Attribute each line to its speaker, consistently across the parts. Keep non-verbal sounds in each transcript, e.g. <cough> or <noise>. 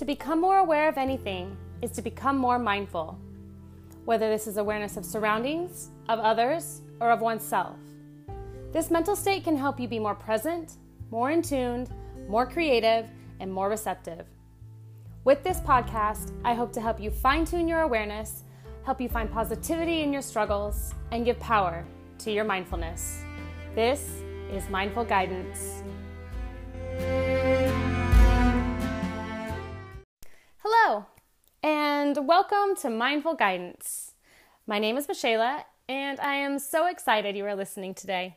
Speaker 1: To become more aware of anything is to become more mindful, whether this is awareness of surroundings, of others, or of oneself. This mental state can help you be more present, more in tuned, more creative, and more receptive. With this podcast, I hope to help you fine tune your awareness, help you find positivity in your struggles, and give power to your mindfulness. This is Mindful Guidance. Welcome to Mindful Guidance. My name is Mishayla, and I am so excited you are listening today.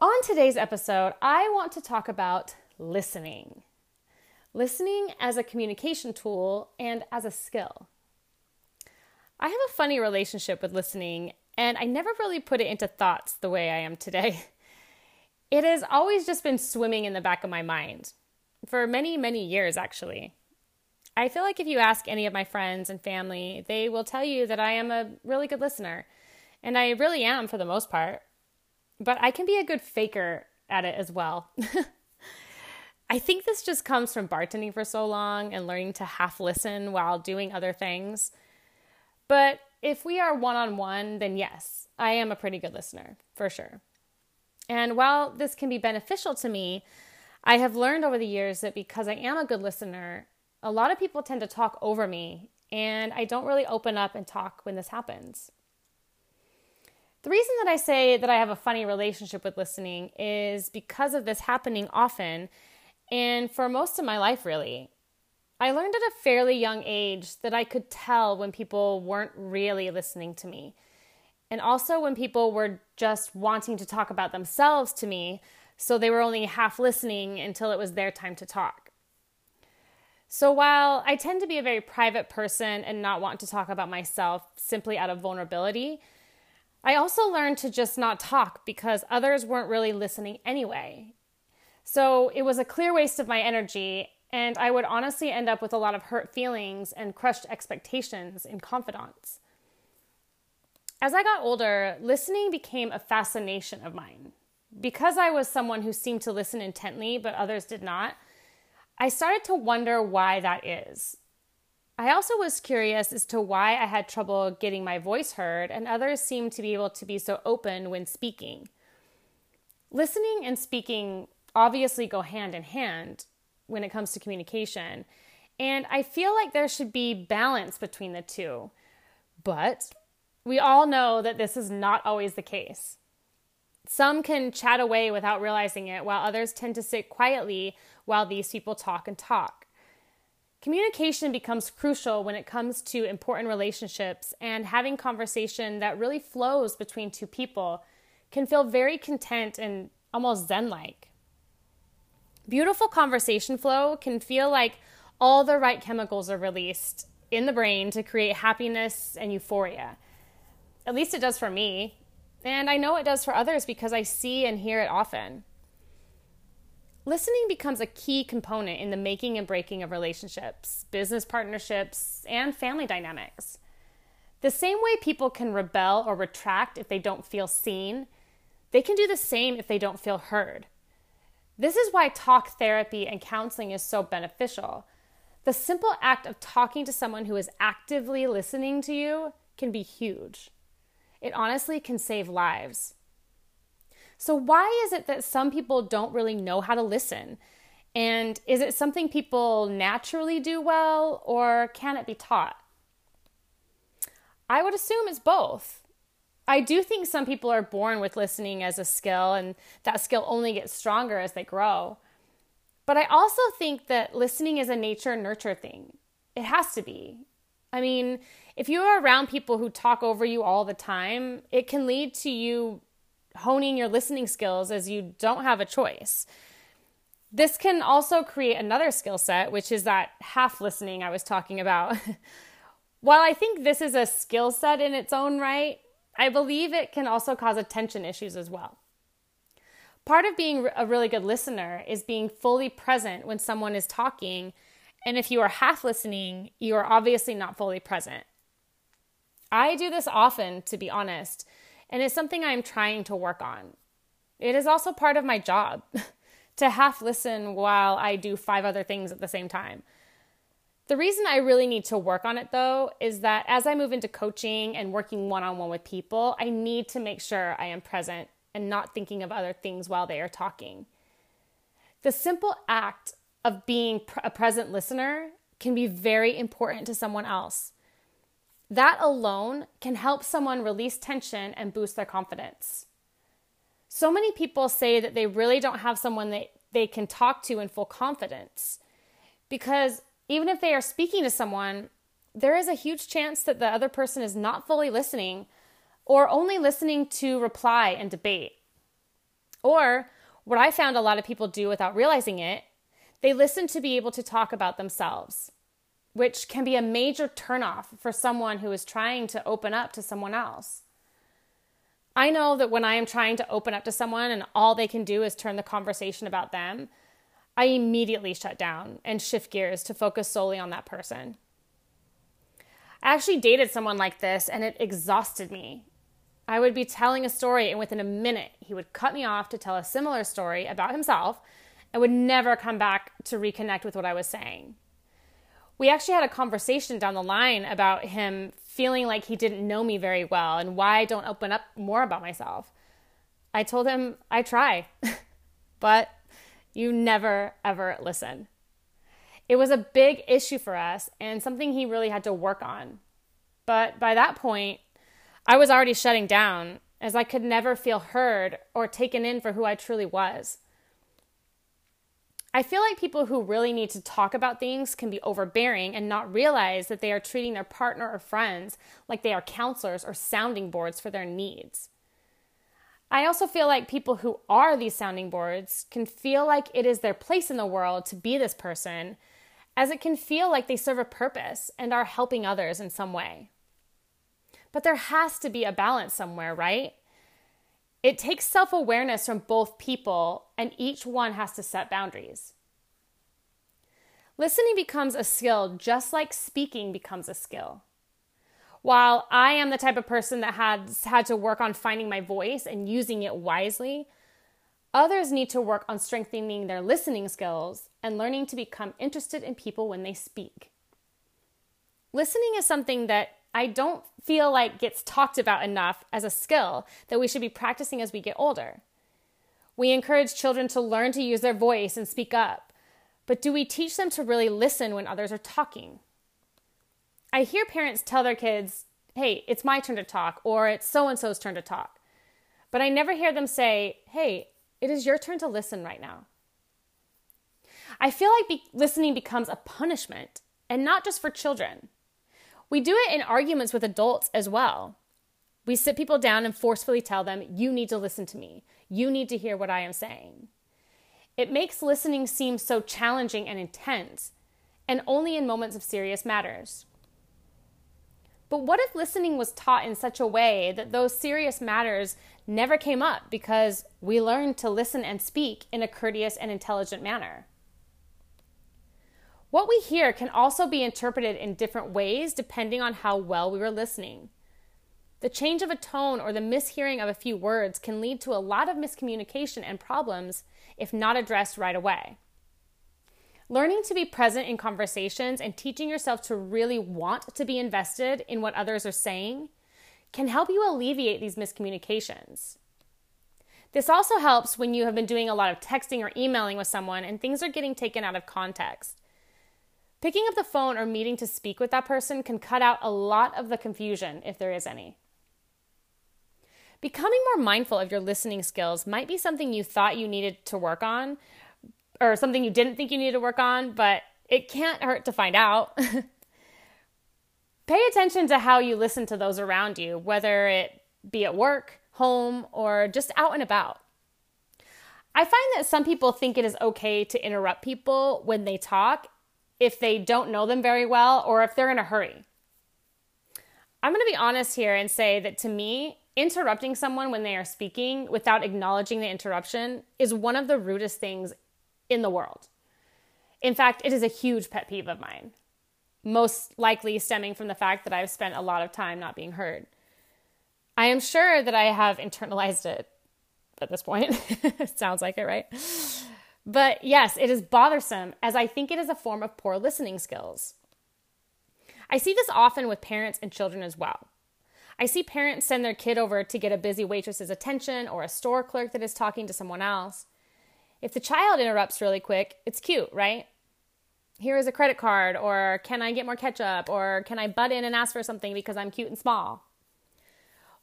Speaker 1: On today's episode, I want to talk about listening. Listening as a communication tool and as a skill. I have a funny relationship with listening, and I never really put it into thoughts the way I am today. <laughs> It has always just been swimming in the back of my mind for many, many years, actually. I feel like if you ask any of my friends and family, they will tell you that I am a really good listener. And I really am for the most part. But I can be a good faker at it as well. <laughs> I think this just comes from bartending for so long and learning to half listen while doing other things. But if we are one on one, then yes, I am a pretty good listener, for sure. And while this can be beneficial to me, I have learned over the years that because I am a good listener, a lot of people tend to talk over me, and I don't really open up and talk when this happens. The reason that I say that I have a funny relationship with listening is because of this happening often and for most of my life, really. I learned at a fairly young age that I could tell when people weren't really listening to me. And also when people were just wanting to talk about themselves to me, so they were only half listening until it was their time to talk. So while I tend to be a very private person and not want to talk about myself simply out of vulnerability, I also learned to just not talk because others weren't really listening anyway. So it was a clear waste of my energy, and I would honestly end up with a lot of hurt feelings and crushed expectations in confidants. As I got older, listening became a fascination of mine. Because I was someone who seemed to listen intently, but others did not, I started to wonder why that is. I also was curious as to why I had trouble getting my voice heard, and others seemed to be able to be so open when speaking. Listening and speaking obviously go hand in hand when it comes to communication, and I feel like there should be balance between the two. But we all know that this is not always the case. Some can chat away without realizing it, while others tend to sit quietly while these people talk and talk. Communication becomes crucial when it comes to important relationships, and having conversation that really flows between two people can feel very content and almost zen like. Beautiful conversation flow can feel like all the right chemicals are released in the brain to create happiness and euphoria. At least it does for me, and I know it does for others because I see and hear it often. Listening becomes a key component in the making and breaking of relationships, business partnerships, and family dynamics. The same way people can rebel or retract if they don't feel seen, they can do the same if they don't feel heard. This is why talk therapy and counseling is so beneficial. The simple act of talking to someone who is actively listening to you can be huge. It honestly can save lives. So, why is it that some people don't really know how to listen? And is it something people naturally do well, or can it be taught? I would assume it's both. I do think some people are born with listening as a skill, and that skill only gets stronger as they grow. But I also think that listening is a nature nurture thing. It has to be. I mean, if you are around people who talk over you all the time, it can lead to you honing your listening skills as you don't have a choice. This can also create another skill set, which is that half listening I was talking about. <laughs> While I think this is a skill set in its own right, I believe it can also cause attention issues as well. Part of being a really good listener is being fully present when someone is talking, and if you are half listening, you are obviously not fully present. I do this often, to be honest, and it's something I'm trying to work on. It is also part of my job <laughs> to half listen while I do five other things at the same time. The reason I really need to work on it though is that as I move into coaching and working one on one with people, I need to make sure I am present and not thinking of other things while they are talking. The simple act of being a present listener can be very important to someone else. That alone can help someone release tension and boost their confidence. So many people say that they really don't have someone that they can talk to in full confidence because even if they are speaking to someone, there is a huge chance that the other person is not fully listening or only listening to reply and debate. Or what I found a lot of people do without realizing it, they listen to be able to talk about themselves, which can be a major turnoff for someone who is trying to open up to someone else. I know that when I am trying to open up to someone and all they can do is turn the conversation about them, I immediately shut down and shift gears to focus solely on that person. I actually dated someone like this and it exhausted me. I would be telling a story, and within a minute, he would cut me off to tell a similar story about himself and would never come back to reconnect with what I was saying. We actually had a conversation down the line about him feeling like he didn't know me very well and why I don't open up more about myself. I told him I try, <laughs> but you never, ever listen. It was a big issue for us and something he really had to work on. But by that point, I was already shutting down as I could never feel heard or taken in for who I truly was. I feel like people who really need to talk about things can be overbearing and not realize that they are treating their partner or friends like they are counselors or sounding boards for their needs. I also feel like people who are these sounding boards can feel like it is their place in the world to be this person, as it can feel like they serve a purpose and are helping others in some way. But there has to be a balance somewhere, right? It takes self awareness from both people, and each one has to set boundaries. Listening becomes a skill just like speaking becomes a skill. While I am the type of person that has had to work on finding my voice and using it wisely, others need to work on strengthening their listening skills and learning to become interested in people when they speak. Listening is something that I don't feel like gets talked about enough as a skill that we should be practicing as we get older. We encourage children to learn to use their voice and speak up, but do we teach them to really listen when others are talking? I hear parents tell their kids, hey, it's my turn to talk, or it's so and so's turn to talk. But I never hear them say, hey, it is your turn to listen right now. I feel like be- listening becomes a punishment, and not just for children. We do it in arguments with adults as well. We sit people down and forcefully tell them, you need to listen to me. You need to hear what I am saying. It makes listening seem so challenging and intense, and only in moments of serious matters. But what if listening was taught in such a way that those serious matters never came up because we learned to listen and speak in a courteous and intelligent manner? What we hear can also be interpreted in different ways depending on how well we were listening. The change of a tone or the mishearing of a few words can lead to a lot of miscommunication and problems if not addressed right away. Learning to be present in conversations and teaching yourself to really want to be invested in what others are saying can help you alleviate these miscommunications. This also helps when you have been doing a lot of texting or emailing with someone and things are getting taken out of context. Picking up the phone or meeting to speak with that person can cut out a lot of the confusion if there is any. Becoming more mindful of your listening skills might be something you thought you needed to work on, or something you didn't think you needed to work on, but it can't hurt to find out. <laughs> Pay attention to how you listen to those around you, whether it be at work, home, or just out and about. I find that some people think it is okay to interrupt people when they talk if they don't know them very well or if they're in a hurry. I'm going to be honest here and say that to me, interrupting someone when they are speaking without acknowledging the interruption is one of the rudest things in the world. In fact, it is a huge pet peeve of mine, most likely stemming from the fact that I've spent a lot of time not being heard. I am sure that I have internalized it at this point. It <laughs> sounds like it, right? But yes, it is bothersome as I think it is a form of poor listening skills. I see this often with parents and children as well. I see parents send their kid over to get a busy waitress's attention or a store clerk that is talking to someone else. If the child interrupts really quick, it's cute, right? Here is a credit card, or can I get more ketchup, or can I butt in and ask for something because I'm cute and small?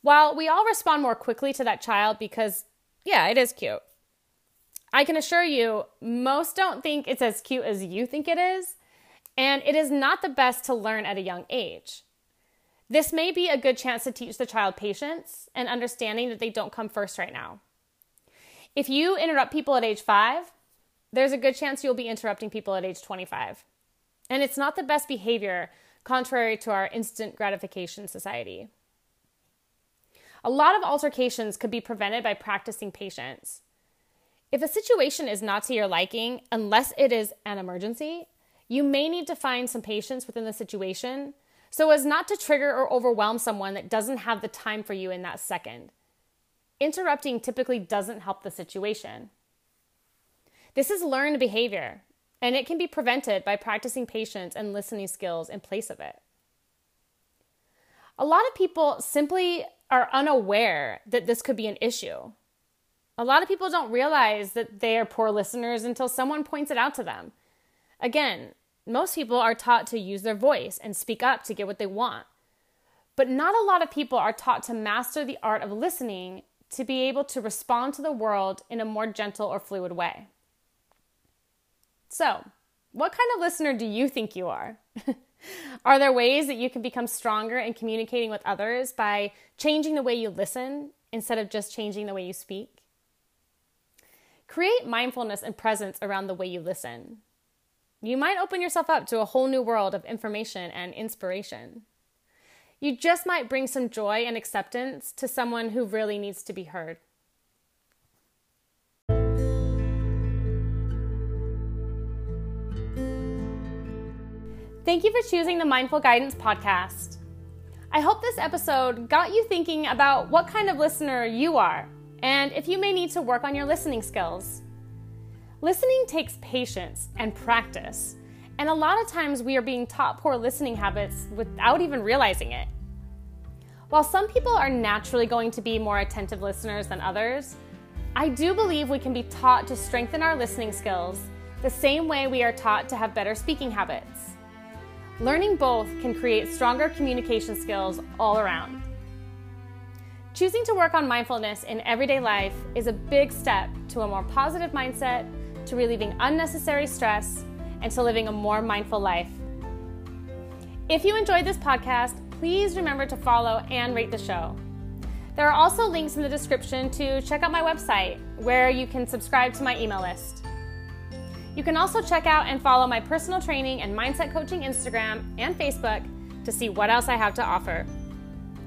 Speaker 1: While we all respond more quickly to that child because, yeah, it is cute, I can assure you, most don't think it's as cute as you think it is, and it is not the best to learn at a young age. This may be a good chance to teach the child patience and understanding that they don't come first right now. If you interrupt people at age five, there's a good chance you'll be interrupting people at age 25. And it's not the best behavior, contrary to our instant gratification society. A lot of altercations could be prevented by practicing patience. If a situation is not to your liking, unless it is an emergency, you may need to find some patience within the situation so as not to trigger or overwhelm someone that doesn't have the time for you in that second. Interrupting typically doesn't help the situation. This is learned behavior, and it can be prevented by practicing patience and listening skills in place of it. A lot of people simply are unaware that this could be an issue. A lot of people don't realize that they are poor listeners until someone points it out to them. Again, most people are taught to use their voice and speak up to get what they want. But not a lot of people are taught to master the art of listening to be able to respond to the world in a more gentle or fluid way. So, what kind of listener do you think you are? <laughs> are there ways that you can become stronger in communicating with others by changing the way you listen instead of just changing the way you speak? Create mindfulness and presence around the way you listen. You might open yourself up to a whole new world of information and inspiration. You just might bring some joy and acceptance to someone who really needs to be heard. Thank you for choosing the Mindful Guidance podcast. I hope this episode got you thinking about what kind of listener you are and if you may need to work on your listening skills. Listening takes patience and practice, and a lot of times we are being taught poor listening habits without even realizing it. While some people are naturally going to be more attentive listeners than others, I do believe we can be taught to strengthen our listening skills the same way we are taught to have better speaking habits. Learning both can create stronger communication skills all around. Choosing to work on mindfulness in everyday life is a big step to a more positive mindset to relieving unnecessary stress, and to living a more mindful life. If you enjoyed this podcast, please remember to follow and rate the show. There are also links in the description to check out my website where you can subscribe to my email list. You can also check out and follow my personal training and mindset coaching Instagram and Facebook to see what else I have to offer.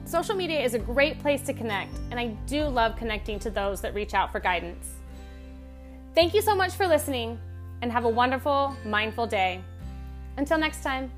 Speaker 1: Social media is a great place to connect, and I do love connecting to those that reach out for guidance. Thank you so much for listening and have a wonderful, mindful day. Until next time.